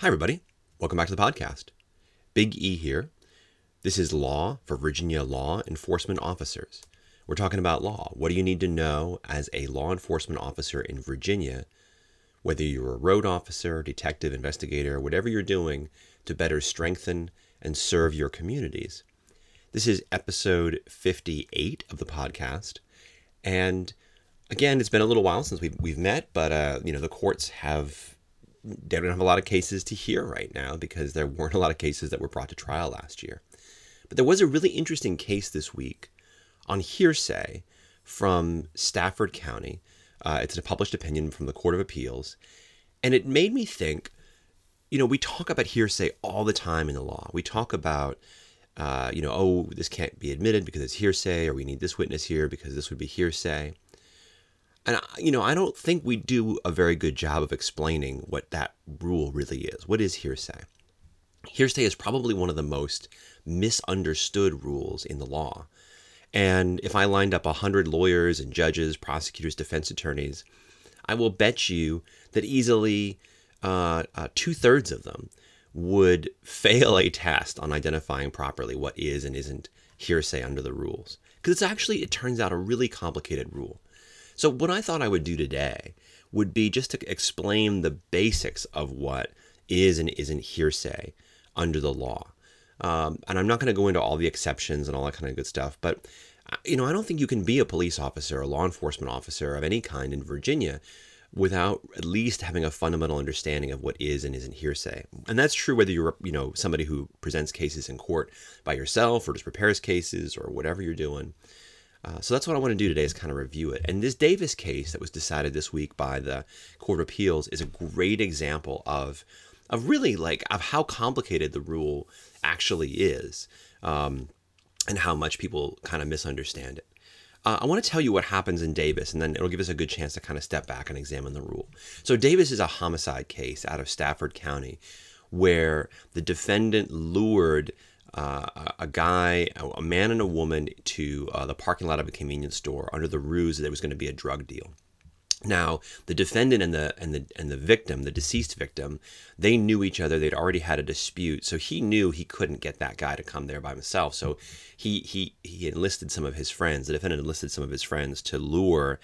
Hi, everybody. Welcome back to the podcast. Big E here. This is Law for Virginia Law Enforcement Officers. We're talking about law. What do you need to know as a law enforcement officer in Virginia, whether you're a road officer, detective, investigator, whatever you're doing to better strengthen and serve your communities? This is episode 58 of the podcast. And again, it's been a little while since we've, we've met, but uh, you know the courts have they don't have a lot of cases to hear right now because there weren't a lot of cases that were brought to trial last year. But there was a really interesting case this week on hearsay from Stafford County. Uh, it's a published opinion from the Court of Appeals. And it made me think you know, we talk about hearsay all the time in the law. We talk about, uh, you know, oh, this can't be admitted because it's hearsay, or we need this witness here because this would be hearsay. And, you know, I don't think we do a very good job of explaining what that rule really is. What is hearsay? Hearsay is probably one of the most misunderstood rules in the law. And if I lined up 100 lawyers and judges, prosecutors, defense attorneys, I will bet you that easily uh, uh, two thirds of them would fail a test on identifying properly what is and isn't hearsay under the rules. Because it's actually, it turns out, a really complicated rule. So, what I thought I would do today would be just to explain the basics of what is and isn't hearsay under the law. Um, and I'm not going to go into all the exceptions and all that kind of good stuff, but you know, I don't think you can be a police officer, a law enforcement officer of any kind in Virginia without at least having a fundamental understanding of what is and isn't hearsay. And that's true whether you're, you know, somebody who presents cases in court by yourself or just prepares cases or whatever you're doing. Uh, so that's what I want to do today is kind of review it. And this Davis case that was decided this week by the Court of Appeals is a great example of of really like of how complicated the rule actually is, um, and how much people kind of misunderstand it. Uh, I want to tell you what happens in Davis, and then it'll give us a good chance to kind of step back and examine the rule. So Davis is a homicide case out of Stafford County, where the defendant lured uh, a guy, a man and a woman, to uh, the parking lot of a convenience store under the ruse that there was going to be a drug deal. Now, the defendant and the and the and the victim, the deceased victim, they knew each other. They'd already had a dispute, so he knew he couldn't get that guy to come there by himself. So he he he enlisted some of his friends. The defendant enlisted some of his friends to lure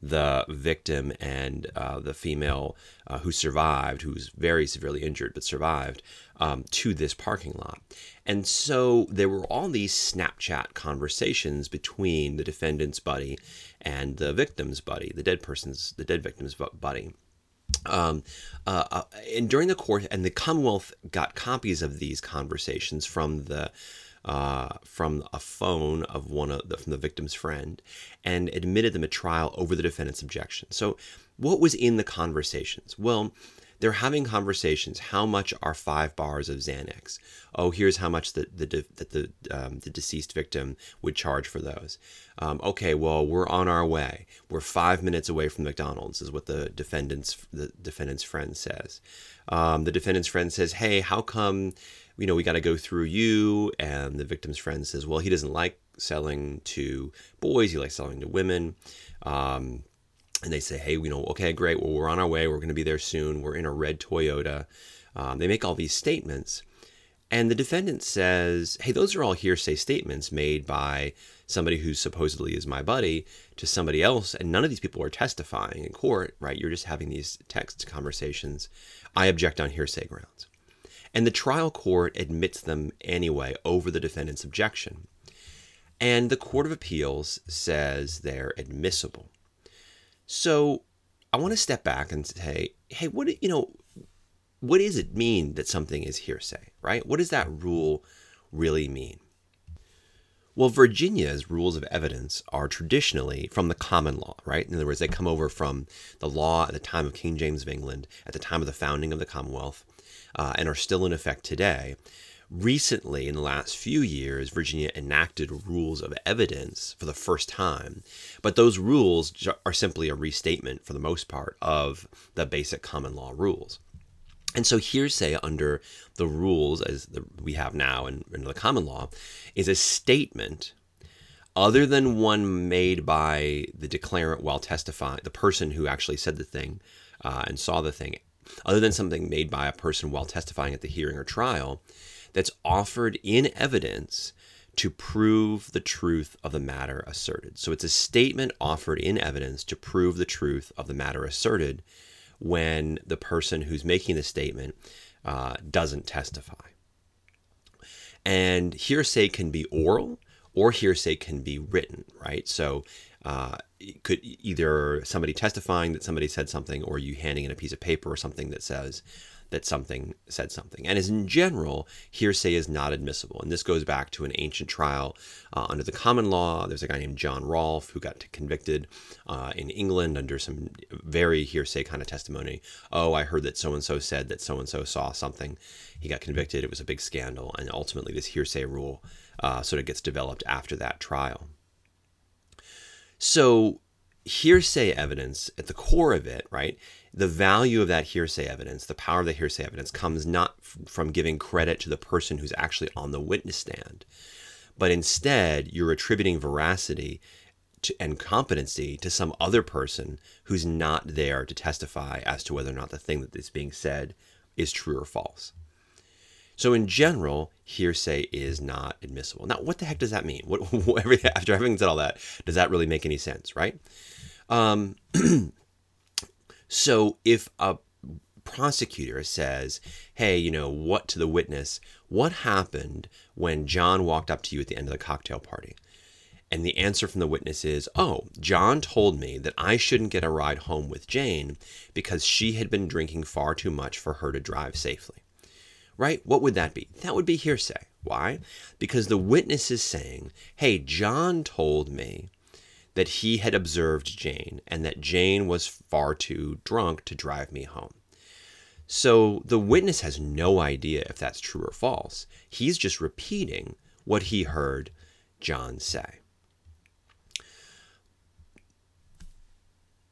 the victim and uh, the female uh, who survived, who was very severely injured but survived, um, to this parking lot. And so there were all these Snapchat conversations between the defendant's buddy and the victim's buddy, the dead person's, the dead victim's buddy. Um, uh, uh, and during the court, and the Commonwealth got copies of these conversations from the uh, from a phone of one of the, from the victim's friend, and admitted them at trial over the defendant's objection. So, what was in the conversations? Well, they're having conversations. How much are five bars of Xanax? Oh, here's how much the the that the um, the deceased victim would charge for those. Um, okay, well, we're on our way. We're five minutes away from McDonald's, is what the defendant's the defendant's friend says. Um, the defendant's friend says, "Hey, how come?" You know, we got to go through you. And the victim's friend says, well, he doesn't like selling to boys. He likes selling to women. Um, and they say, hey, you know, okay, great. Well, we're on our way. We're going to be there soon. We're in a red Toyota. Um, they make all these statements. And the defendant says, hey, those are all hearsay statements made by somebody who supposedly is my buddy to somebody else. And none of these people are testifying in court, right? You're just having these text conversations. I object on hearsay grounds. And the trial court admits them anyway over the defendant's objection. And the Court of Appeals says they're admissible. So I want to step back and say, hey, what you know, what does it mean that something is hearsay, right? What does that rule really mean? Well, Virginia's rules of evidence are traditionally from the common law, right? In other words, they come over from the law at the time of King James of England, at the time of the founding of the Commonwealth, uh, and are still in effect today. Recently, in the last few years, Virginia enacted rules of evidence for the first time, but those rules are simply a restatement, for the most part, of the basic common law rules. And so, hearsay under the rules as the, we have now in, in the common law is a statement other than one made by the declarant while testifying, the person who actually said the thing uh, and saw the thing other than something made by a person while testifying at the hearing or trial, that's offered in evidence to prove the truth of the matter asserted. So it's a statement offered in evidence to prove the truth of the matter asserted when the person who's making the statement uh, doesn't testify. And hearsay can be oral or hearsay can be written, right? So uh, it could either somebody testifying that somebody said something or you handing in a piece of paper or something that says, that something said something. And as in general, hearsay is not admissible. And this goes back to an ancient trial uh, under the common law. There's a guy named John Rolfe who got convicted uh, in England under some very hearsay kind of testimony. Oh, I heard that so and so said that so and so saw something. He got convicted. It was a big scandal. And ultimately, this hearsay rule uh, sort of gets developed after that trial. So, hearsay evidence at the core of it, right, the value of that hearsay evidence, the power of the hearsay evidence, comes not f- from giving credit to the person who's actually on the witness stand, but instead you're attributing veracity to, and competency to some other person who's not there to testify as to whether or not the thing that is being said is true or false. So, in general, hearsay is not admissible. Now, what the heck does that mean? What, after having said all that, does that really make any sense, right? Um, So if a prosecutor says, hey, you know, what to the witness, what happened when John walked up to you at the end of the cocktail party? And the answer from the witness is, oh, John told me that I shouldn't get a ride home with Jane because she had been drinking far too much for her to drive safely. Right? What would that be? That would be hearsay. Why? Because the witness is saying, hey, John told me that he had observed Jane and that Jane was far too drunk to drive me home. So the witness has no idea if that's true or false. He's just repeating what he heard John say.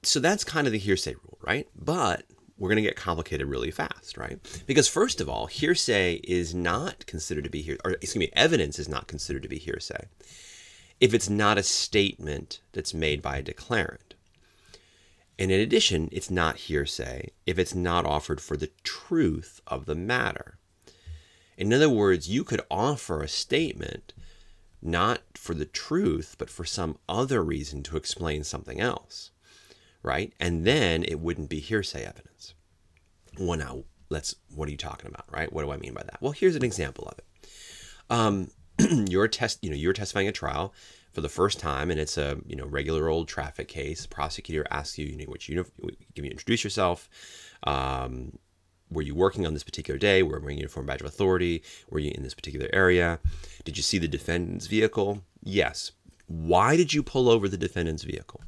So that's kind of the hearsay rule, right? But we're going to get complicated really fast, right? Because first of all, hearsay is not considered to be here, or excuse me, evidence is not considered to be hearsay if it's not a statement that's made by a declarant. And in addition, it's not hearsay if it's not offered for the truth of the matter. In other words, you could offer a statement not for the truth, but for some other reason to explain something else, right? And then it wouldn't be hearsay evidence. Well, now, let's, what are you talking about, right? What do I mean by that? Well, here's an example of it. Um, you're test, you know, you're testifying a trial for the first time, and it's a you know regular old traffic case. Prosecutor asks you, you know, which you give you introduce yourself. Um, were you working on this particular day? Were you wearing uniform badge of authority? Were you in this particular area? Did you see the defendant's vehicle? Yes. Why did you pull over the defendant's vehicle?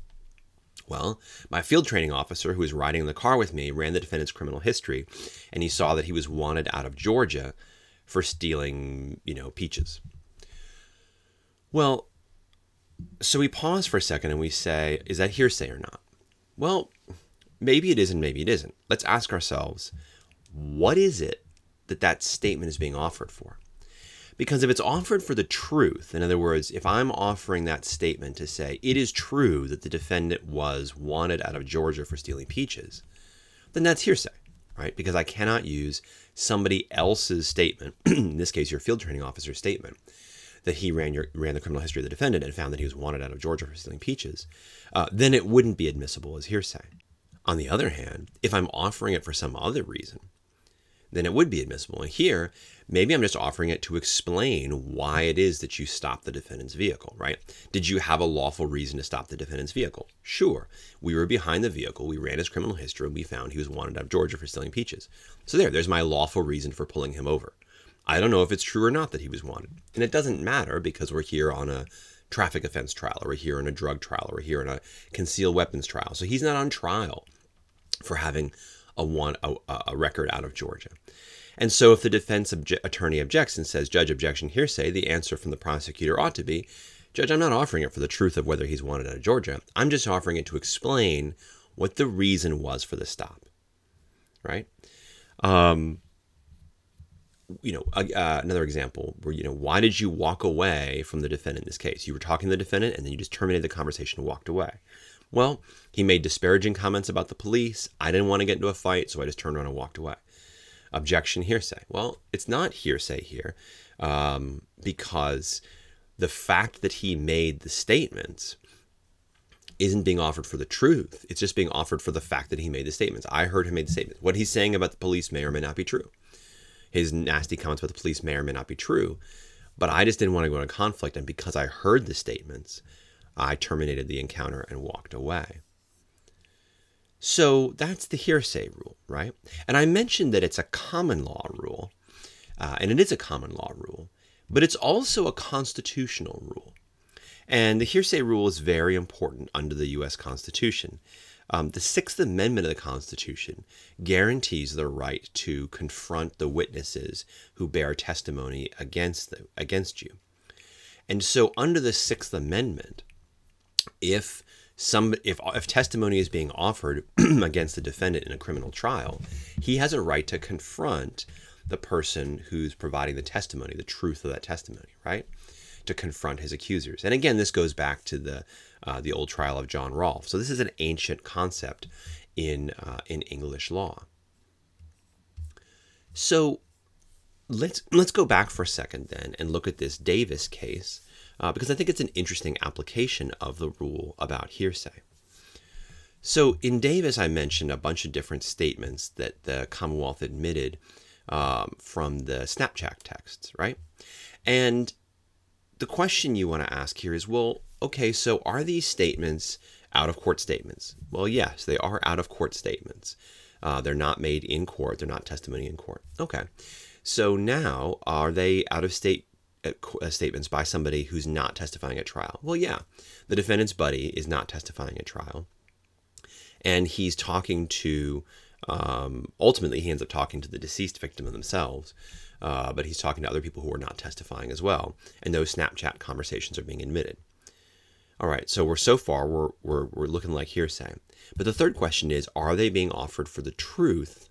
Well, my field training officer, who was riding in the car with me, ran the defendant's criminal history, and he saw that he was wanted out of Georgia for stealing, you know, peaches. Well, so we pause for a second and we say, is that hearsay or not? Well, maybe it is and maybe it isn't. Let's ask ourselves, what is it that that statement is being offered for? Because if it's offered for the truth, in other words, if I'm offering that statement to say it is true that the defendant was wanted out of Georgia for stealing peaches, then that's hearsay, right? Because I cannot use somebody else's statement, in this case, your field training officer's statement, that he ran your, ran the criminal history of the defendant and found that he was wanted out of Georgia for stealing peaches, uh, then it wouldn't be admissible as hearsay. On the other hand, if I'm offering it for some other reason, then it would be admissible. And here, maybe I'm just offering it to explain why it is that you stopped the defendant's vehicle, right? Did you have a lawful reason to stop the defendant's vehicle? Sure. We were behind the vehicle, we ran his criminal history, and we found he was wanted out of Georgia for stealing peaches. So there, there's my lawful reason for pulling him over. I don't know if it's true or not that he was wanted. And it doesn't matter because we're here on a traffic offense trial, or we're here on a drug trial, or we're here on a concealed weapons trial. So he's not on trial for having a one a, a record out of Georgia. And so if the defense obje- attorney objects and says, Judge, objection, hearsay, the answer from the prosecutor ought to be, Judge, I'm not offering it for the truth of whether he's wanted out of Georgia. I'm just offering it to explain what the reason was for the stop. Right? Um, you know, uh, another example where, you know, why did you walk away from the defendant in this case? You were talking to the defendant and then you just terminated the conversation and walked away. Well, he made disparaging comments about the police. I didn't want to get into a fight, so I just turned around and walked away. Objection hearsay. Well, it's not hearsay here um, because the fact that he made the statements isn't being offered for the truth. It's just being offered for the fact that he made the statements. I heard him make the statements. What he's saying about the police may or may not be true. His nasty comments about the police may or may not be true. But I just didn't want to go into conflict. And because I heard the statements, I terminated the encounter and walked away. So that's the hearsay rule, right? And I mentioned that it's a common law rule, uh, and it is a common law rule, but it's also a constitutional rule. And the hearsay rule is very important under the U.S. Constitution. Um, the Sixth Amendment of the Constitution guarantees the right to confront the witnesses who bear testimony against the, against you. And so, under the Sixth Amendment, if some if if testimony is being offered against the defendant in a criminal trial, he has a right to confront the person who's providing the testimony, the truth of that testimony, right? To confront his accusers. And again, this goes back to the uh, the old trial of John Rolfe. So this is an ancient concept in uh, in English law. So let's let's go back for a second then and look at this Davis case uh, because I think it's an interesting application of the rule about hearsay. So in Davis, I mentioned a bunch of different statements that the Commonwealth admitted um, from the Snapchat texts, right? And the question you want to ask here is well, okay, so are these statements out of court statements? Well, yes, they are out of court statements. Uh, they're not made in court, they're not testimony in court. Okay. So now, are they out of state uh, uh, statements by somebody who's not testifying at trial? Well, yeah. The defendant's buddy is not testifying at trial. And he's talking to, um, ultimately, he ends up talking to the deceased victim themselves. Uh, but he's talking to other people who are not testifying as well. And those Snapchat conversations are being admitted. All right, so we're so far we're, we're, we're looking like hearsay. But the third question is are they being offered for the truth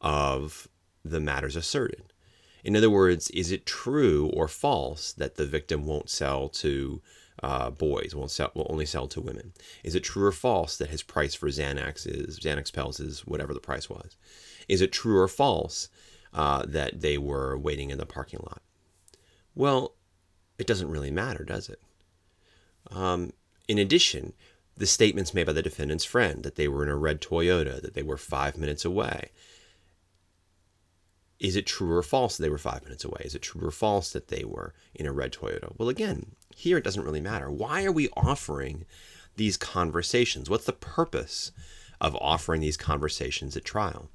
of the matters asserted? In other words, is it true or false that the victim won't sell to uh, boys, won't sell, will only sell to women? Is it true or false that his price for Xanax is Xanax pills is whatever the price was? Is it true or false uh, that they were waiting in the parking lot? Well, it doesn't really matter, does it? Um, in addition, the statements made by the defendant's friend that they were in a red Toyota, that they were five minutes away. Is it true or false that they were five minutes away? Is it true or false that they were in a red Toyota? Well, again, here it doesn't really matter. Why are we offering these conversations? What's the purpose of offering these conversations at trial?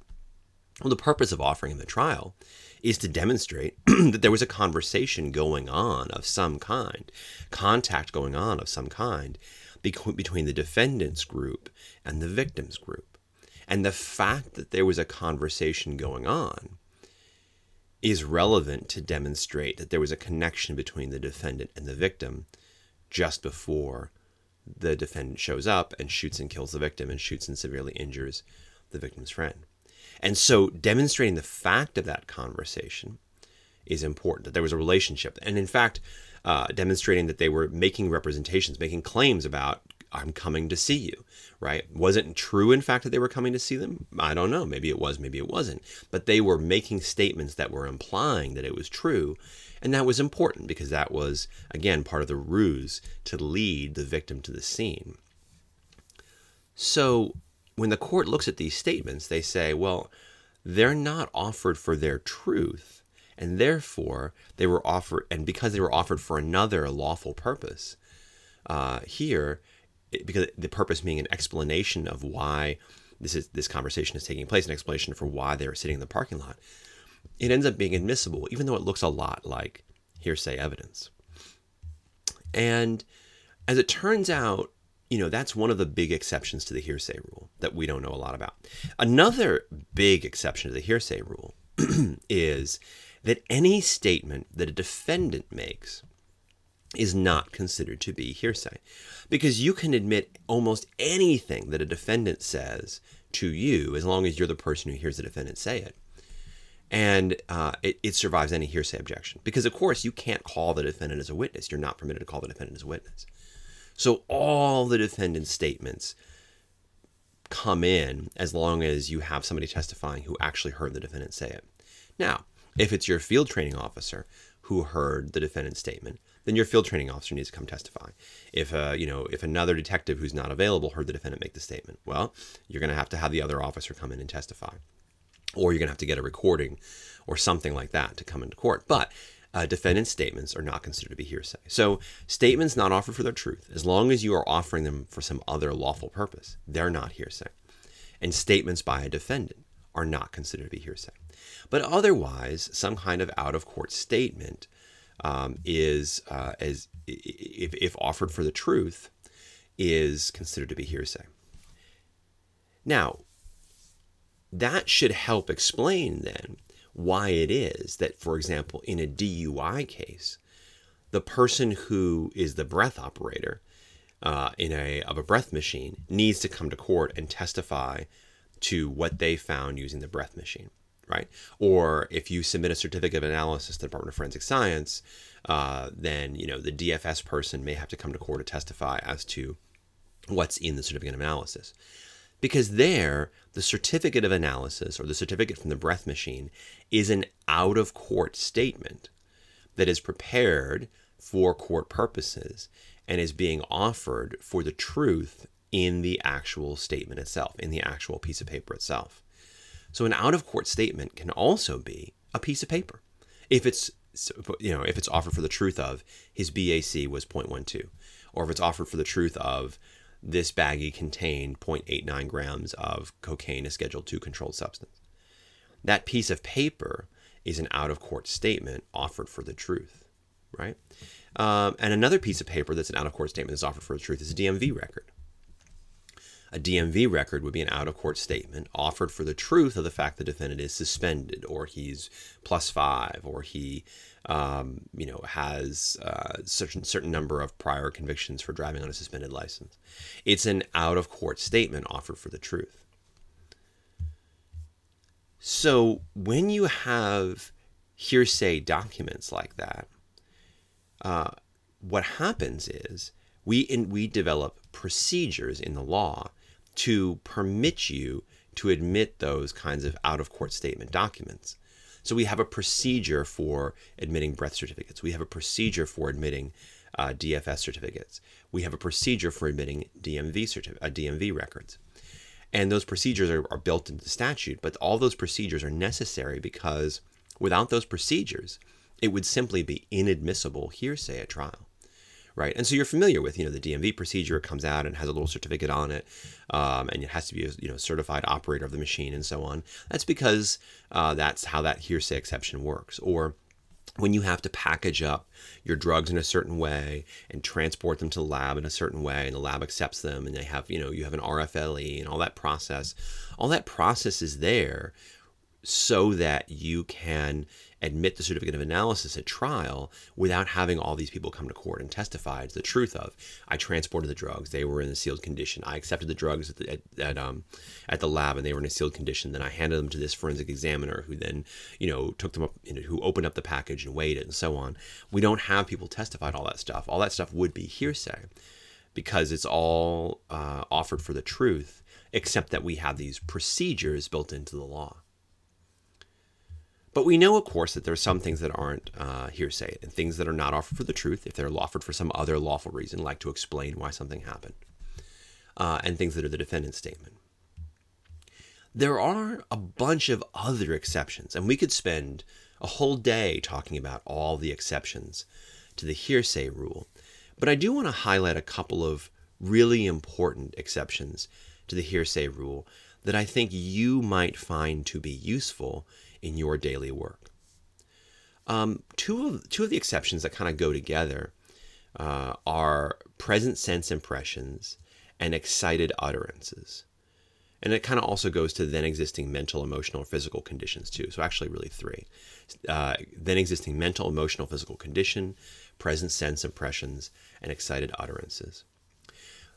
Well, the purpose of offering them at trial is to demonstrate that there was a conversation going on of some kind, contact going on of some kind between the defendant's group and the victim's group. And the fact that there was a conversation going on is relevant to demonstrate that there was a connection between the defendant and the victim just before the defendant shows up and shoots and kills the victim and shoots and severely injures the victim's friend. And so demonstrating the fact of that conversation is important, that there was a relationship. And in fact, uh, demonstrating that they were making representations, making claims about, I'm coming to see you, right? Was it true, in fact, that they were coming to see them? I don't know. Maybe it was, maybe it wasn't. But they were making statements that were implying that it was true. And that was important because that was, again, part of the ruse to lead the victim to the scene. So when the court looks at these statements, they say, well, they're not offered for their truth, and therefore they were offered, and because they were offered for another lawful purpose, uh, here, it, because the purpose being an explanation of why this is this conversation is taking place, an explanation for why they were sitting in the parking lot, it ends up being admissible, even though it looks a lot like hearsay evidence. And as it turns out, you know, that's one of the big exceptions to the hearsay rule that we don't know a lot about. Another big exception to the hearsay rule is that any statement that a defendant makes is not considered to be hearsay because you can admit almost anything that a defendant says to you as long as you're the person who hears the defendant say it. And uh, it, it, survives any hearsay objection because of course you can't call the defendant as a witness. You're not permitted to call the defendant as a witness So all the defendant's statements come in as long as you have somebody testifying who actually heard the defendant say it. Now, if it's your field training officer who heard the defendant's statement, then your field training officer needs to come testify. If uh, you know, if another detective who's not available heard the defendant make the statement, well, you're going to have to have the other officer come in and testify, or you're going to have to get a recording or something like that to come into court. But uh, defendant's statements are not considered to be hearsay. So statements not offered for their truth, as long as you are offering them for some other lawful purpose, they're not hearsay. And statements by a defendant are not considered to be hearsay. But otherwise, some kind of out of court statement um, is, uh, as if, if offered for the truth, is considered to be hearsay. Now, that should help explain then why it is that, for example, in a DUI case, the person who is the breath operator uh, in a of a breath machine needs to come to court and testify to what they found using the breath machine, right? Or if you submit a certificate of analysis to the Department of Forensic Science, uh, then you know the DFS person may have to come to court to testify as to what's in the certificate of analysis because there, the certificate of analysis or the certificate from the breath machine is an out of court statement that is prepared for court purposes and is being offered for the truth in the actual statement itself, in the actual piece of paper itself. So an out of court statement can also be a piece of paper. If it's you know, if it's offered for the truth of his BAC was 0.12 or if it's offered for the truth of this baggie contained 0.89 grams of cocaine, a Schedule II controlled substance. That piece of paper is an out of court statement offered for the truth, right? Um, and another piece of paper that's an out of court statement that's offered for the truth is a DMV record. A DMV record would be an out of court statement offered for the truth of the fact the defendant is suspended or he's plus five or he um, you know, has uh, certain certain number of prior convictions for driving on a suspended license. It's an out of court statement offered for the truth. So when you have hearsay documents like that, uh, what happens is we in, we develop procedures in the law to permit you to admit those kinds of out of court statement documents. So we have a procedure for admitting breath certificates. We have a procedure for admitting uh, DFS certificates. We have a procedure for admitting DMV certif- uh, DMV records. And those procedures are, are built into the statute, but all those procedures are necessary because without those procedures, it would simply be inadmissible hearsay at trial right? And so you're familiar with, you know, the DMV procedure comes out and has a little certificate on it, um, and it has to be a you know certified operator of the machine and so on. That's because uh, that's how that hearsay exception works. Or when you have to package up your drugs in a certain way and transport them to the lab in a certain way and the lab accepts them and they have you know you have an RFLE and all that process all that process is there so that you can admit the certificate of analysis at trial without having all these people come to court and testify to the truth of I transported the drugs. They were in a sealed condition. I accepted the drugs at the, at, at, um, at the lab and they were in a sealed condition. Then I handed them to this forensic examiner who then you know took them up you know, who opened up the package and weighed it and so on. We don't have people testify to all that stuff. All that stuff would be hearsay because it's all uh, offered for the truth except that we have these procedures built into the law but we know, of course, that there are some things that aren't uh, hearsay and things that are not offered for the truth if they're offered for some other lawful reason, like to explain why something happened, uh, and things that are the defendant's statement. There are a bunch of other exceptions, and we could spend a whole day talking about all the exceptions to the hearsay rule. But I do want to highlight a couple of really important exceptions to the hearsay rule that I think you might find to be useful in your daily work. Um, two of two of the exceptions that kind of go together uh, are present sense impressions and excited utterances, and it kind of also goes to then existing mental, emotional, physical conditions too. So actually, really three: uh, then existing mental, emotional, physical condition, present sense impressions, and excited utterances.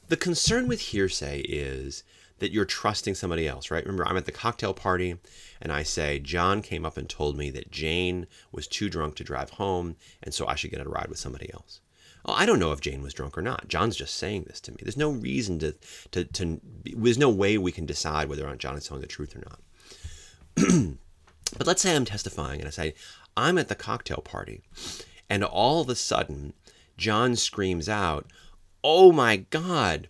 The concern with hearsay is that you're trusting somebody else, right? Remember, I'm at the cocktail party and I say, John came up and told me that Jane was too drunk to drive home and so I should get a ride with somebody else. Oh, I don't know if Jane was drunk or not. John's just saying this to me. There's no reason to, to, to there's no way we can decide whether or not John is telling the truth or not. but let's say I'm testifying and I say, I'm at the cocktail party, and all of a sudden, John screams out, Oh my God,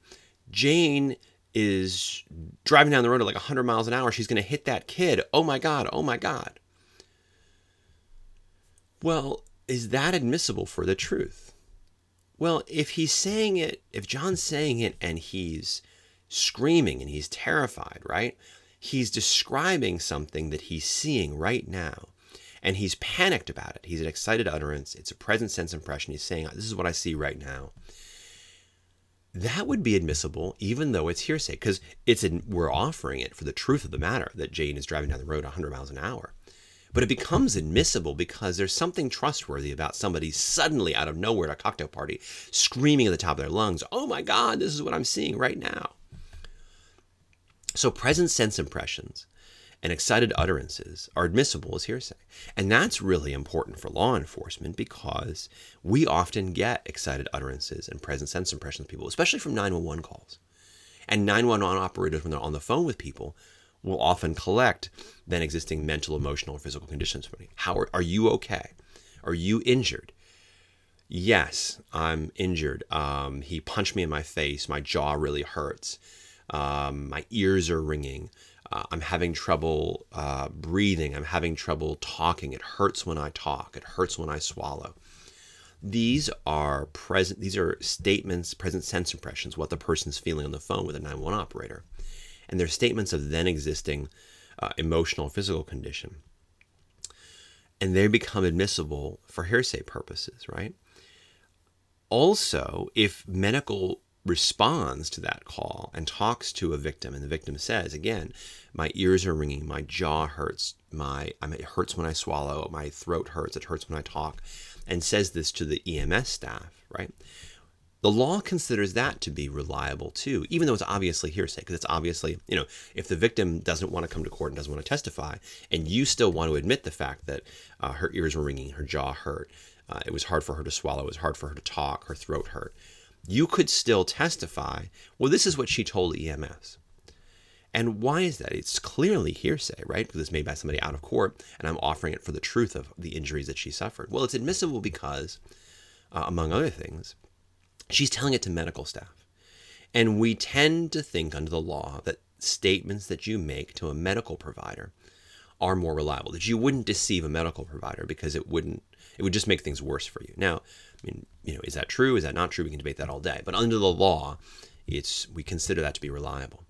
Jane is driving down the road at like 100 miles an hour. She's going to hit that kid. Oh my God, oh my God. Well, is that admissible for the truth? Well, if he's saying it, if John's saying it and he's screaming and he's terrified, right? He's describing something that he's seeing right now and he's panicked about it. He's an excited utterance. It's a present sense impression. He's saying, This is what I see right now. That would be admissible, even though it's hearsay, because it's in, we're offering it for the truth of the matter that Jane is driving down the road 100 miles an hour. But it becomes admissible because there's something trustworthy about somebody suddenly out of nowhere at a cocktail party screaming at the top of their lungs, Oh my God, this is what I'm seeing right now. So, present sense impressions and excited utterances are admissible as hearsay. And that's really important for law enforcement because we often get excited utterances and present sense impressions of people, especially from 911 calls. And 911 operators, when they're on the phone with people, will often collect then existing mental, emotional, or physical conditions. How are, are you okay? Are you injured? Yes, I'm injured. Um, he punched me in my face. My jaw really hurts. Um, my ears are ringing. Uh, I'm having trouble uh, breathing. I'm having trouble talking. It hurts when I talk. It hurts when I swallow. These are present. These are statements, present sense impressions, what the person's feeling on the phone with a 911 operator and they're statements of then existing uh, emotional physical condition. And they become admissible for hearsay purposes, right? Also, if medical responds to that call and talks to a victim and the victim says again my ears are ringing my jaw hurts my I mean, it hurts when i swallow my throat hurts it hurts when i talk and says this to the ems staff right? The law considers that to be reliable too, even though it's obviously hearsay, because it's obviously, you know, if the victim doesn't want to come to court and doesn't want to testify, and you still want to admit the fact that uh, her ears were ringing, her jaw hurt, uh, it was hard for her to swallow, it was hard for her to talk, her throat hurt, you could still testify, well, this is what she told EMS. And why is that? It's clearly hearsay, right? Because it's made by somebody out of court, and I'm offering it for the truth of the injuries that she suffered. Well, it's admissible because, uh, among other things, She's telling it to medical staff. And we tend to think under the law that statements that you make to a medical provider are more reliable, that you wouldn't deceive a medical provider because it wouldn't it would just make things worse for you. Now, I mean, you know, is that true? Is that not true? We can debate that all day. But under the law, it's we consider that to be reliable.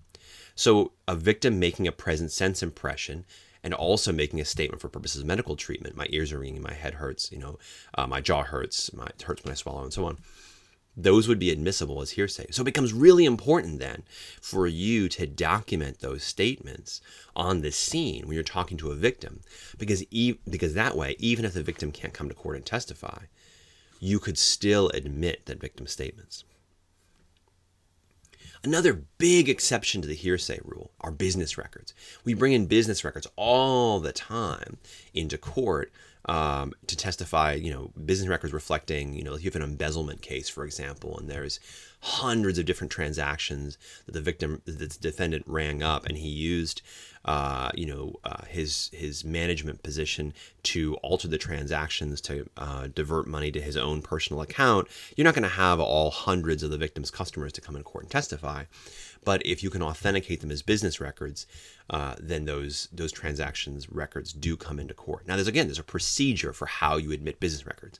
So a victim making a present sense impression and also making a statement for purposes of medical treatment, my ears are ringing, my head hurts, you know, uh, my jaw hurts, my it hurts when I swallow, and so on those would be admissible as hearsay. So it becomes really important then for you to document those statements on the scene when you're talking to a victim, because e- because that way, even if the victim can't come to court and testify, you could still admit that victim statements. Another big exception to the hearsay rule are business records. We bring in business records all the time into court um, to testify, you know, business records reflecting, you know, if you have an embezzlement case, for example, and there's hundreds of different transactions that the victim, that the defendant rang up, and he used, uh, you know, uh, his his management position to alter the transactions to uh, divert money to his own personal account. You're not going to have all hundreds of the victim's customers to come in court and testify, but if you can authenticate them as business records, uh, then those those transactions records do come into court. Now, there's again there's a procedure for how you admit business records,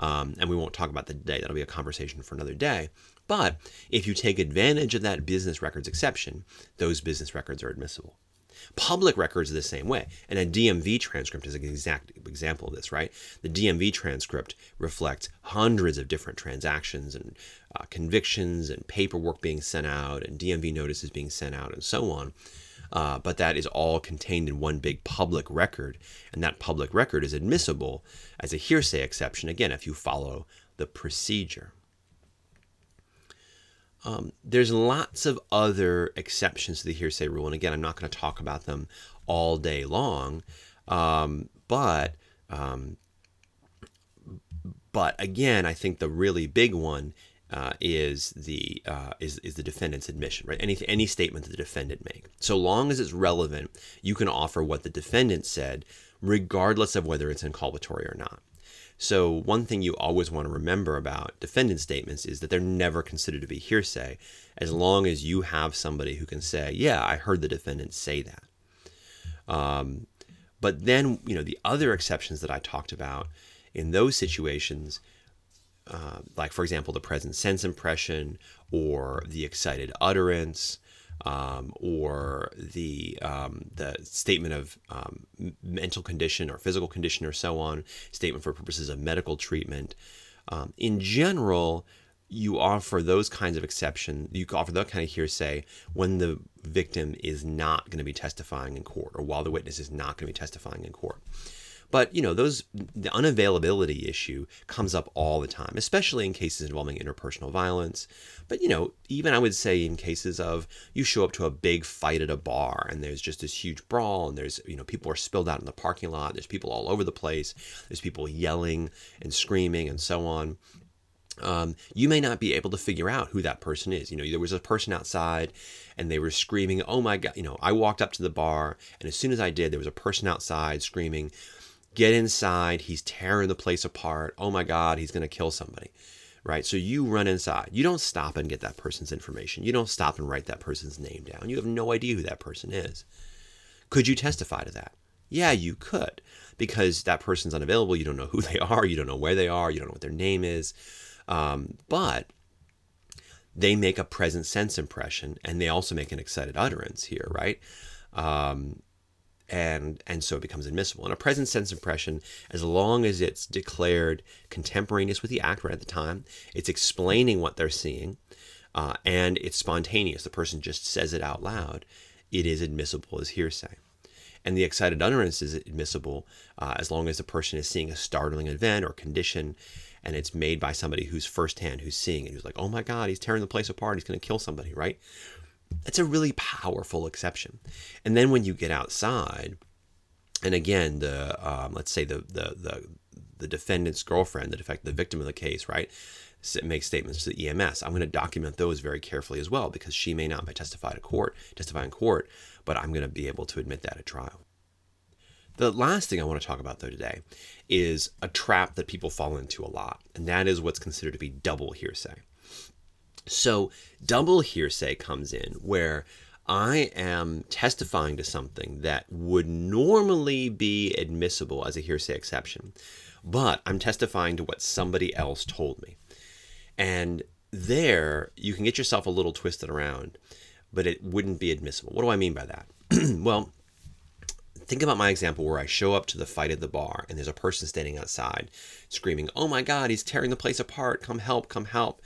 um, and we won't talk about that today. That'll be a conversation for another day. But if you take advantage of that business records exception, those business records are admissible. Public records are the same way. And a DMV transcript is an exact example of this, right? The DMV transcript reflects hundreds of different transactions and uh, convictions and paperwork being sent out and DMV notices being sent out and so on. Uh, but that is all contained in one big public record. And that public record is admissible as a hearsay exception, again, if you follow the procedure. Um, there's lots of other exceptions to the hearsay rule, and again, I'm not going to talk about them all day long, um, but um, But again, I think the really big one uh, is the uh, is is the defendant's admission, right? Any any statement that the defendant make, so long as it's relevant, you can offer what the defendant said, regardless of whether it's inculpatory or not. So one thing you always want to remember about defendant statements is that they're never considered to be hearsay, as long as you have somebody who can say, "Yeah, I heard the defendant say that." Um, but then, you know, the other exceptions that I talked about in those situations uh, like for example the present sense impression or the excited utterance um, or the um, the statement of um, mental condition or physical condition or so on statement for purposes of medical treatment. Um, in general you offer those kinds of exception you offer that kind of hearsay when the victim is not going to be testifying in court or while the witness is not going to be testifying in court but you know, those the unavailability issue comes up all the time, especially in cases involving interpersonal violence. But you know, even I would say in cases of you show up to a big fight at a bar and there's just this huge brawl and there's you know people are spilled out in the parking lot. There's people all over the place. There's people yelling and screaming and so on. Um, you may not be able to figure out who that person is. You know, there was a person outside and they were screaming, Oh my God. You know, I walked up to the bar and as soon as I did, there was a person outside screaming, get inside. He's tearing the place apart. Oh my God, he's going to kill somebody. Right? So you run inside. You don't stop and get that person's information. You don't stop and write that person's name down. You have no idea who that person is. Could you testify to that? Yeah, you could, because that person's unavailable. You don't know who they are. You don't know where they are. You don't know what their name is. Um, but they make a present sense impression and they also make an excited utterance here, right? Um, and and so it becomes admissible. And a present sense impression, as long as it's declared contemporaneous with the act right at the time, it's explaining what they're seeing, uh, and it's spontaneous. The person just says it out loud. It is admissible as hearsay. And the excited utterance is admissible uh, as long as the person is seeing a startling event or condition, and it's made by somebody who's firsthand, who's seeing it, who's like, "Oh my God, he's tearing the place apart. He's going to kill somebody," right? It's a really powerful exception. And then when you get outside, and again, the um, let's say the, the the the defendant's girlfriend, the defect, the victim of the case, right, makes statements to the EMS. I'm going to document those very carefully as well because she may not testify to court, testify in court, but I'm going to be able to admit that at trial. The last thing I want to talk about though today is a trap that people fall into a lot, and that is what's considered to be double hearsay. So double hearsay comes in where I am testifying to something that would normally be admissible as a hearsay exception, but I'm testifying to what somebody else told me. And there, you can get yourself a little twisted around, but it wouldn't be admissible. What do I mean by that? well, think about my example where I show up to the fight at the bar and there's a person standing outside screaming, Oh my God, he's tearing the place apart. Come help, come help.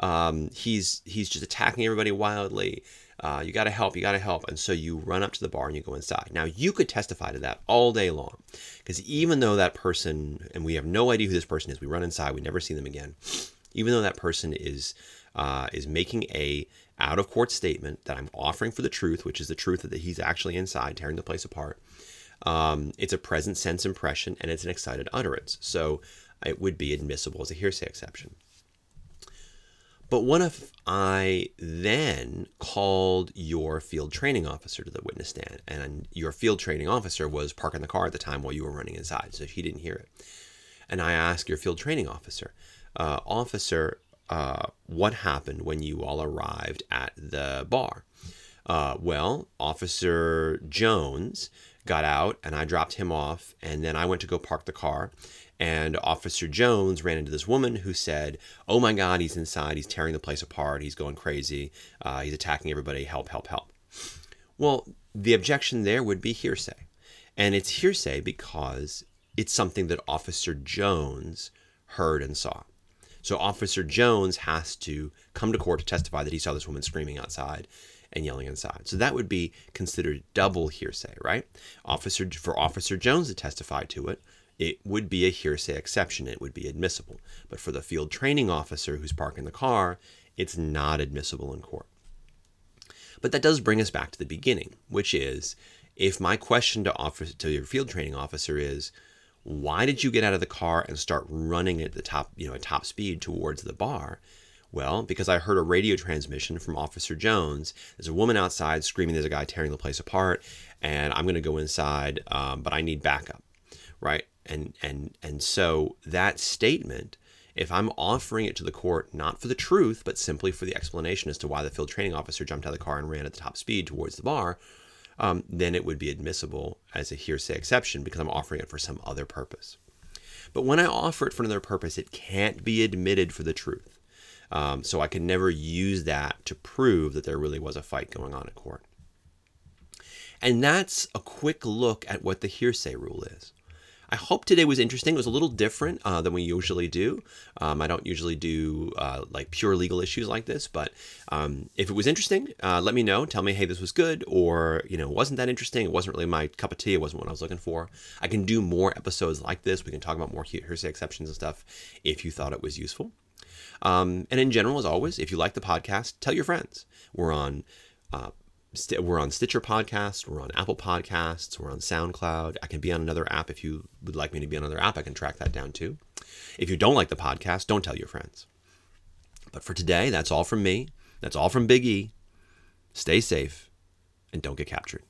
Um, he's he's just attacking everybody wildly. Uh, you got to help, you got to help. And so you run up to the bar and you go inside. Now, you could testify to that all day long. Because even though that person, and we have no idea who this person is, we run inside, we never see them again. Even though that person is uh, is making a out of court statement that I'm offering for the truth, which is the truth that he's actually inside tearing the place apart. Um, it's a present sense impression and it's an excited utterance. So it would be admissible as a hearsay exception. But what if I then called your field training officer to the witness stand and your field training officer was parking the car at the time while you were running inside, so he didn't hear it. And I asked your field training officer, uh, officer, uh, what happened when you all arrived at the bar? Uh, well, Officer Jones got out and I dropped him off, and then I went to go park the car. And Officer Jones ran into this woman who said, Oh my God, he's inside. He's tearing the place apart. He's going crazy. Uh, he's attacking everybody. Help, help, help. Well, the objection there would be hearsay. And it's hearsay because it's something that Officer Jones heard and saw. So Officer Jones has to come to court to testify that he saw this woman screaming outside and yelling inside. So that would be considered double hearsay, right? Officer for Officer Jones to testify to it, it would be a hearsay exception. It would be admissible. But for the field training officer who's parking the car, it's not admissible in court. But that does bring us back to the beginning, which is if my question to officer to your field training officer is, why did you get out of the car and start running at the top, you know, at top speed towards the bar? Well, because I heard a radio transmission from Officer Jones. There's a woman outside screaming, there's a guy tearing the place apart, and I'm going to go inside, um, but I need backup, right? And and and so that statement, if I'm offering it to the court not for the truth, but simply for the explanation as to why the field training officer jumped out of the car and ran at the top speed towards the bar, um, then it would be admissible as a hearsay exception because I'm offering it for some other purpose. But when I offer it for another purpose, it can't be admitted for the truth. Um, so I can never use that to prove that there really was a fight going on at court. And that's a quick look at what the hearsay rule is. I hope today was interesting. It was a little different uh, than we usually do. Um, I don't usually do uh, like pure legal issues like this, but um, if it was interesting, uh, let me know. Tell me, hey, this was good, or you know, wasn't that interesting? It wasn't really my cup of tea. It wasn't what I was looking for. I can do more episodes like this. We can talk about more hearsay exceptions and stuff if you thought it was useful. Um, and in general, as always, if you like the podcast, tell your friends. We're on uh, we're on Stitcher Podcast, we're on Apple Podcasts, we're on SoundCloud. I can be on another app if you would like me to be on another app. I can track that down too. If you don't like the podcast, don't tell your friends. But for today, that's all from me. That's all from Big E. Stay safe and don't get captured.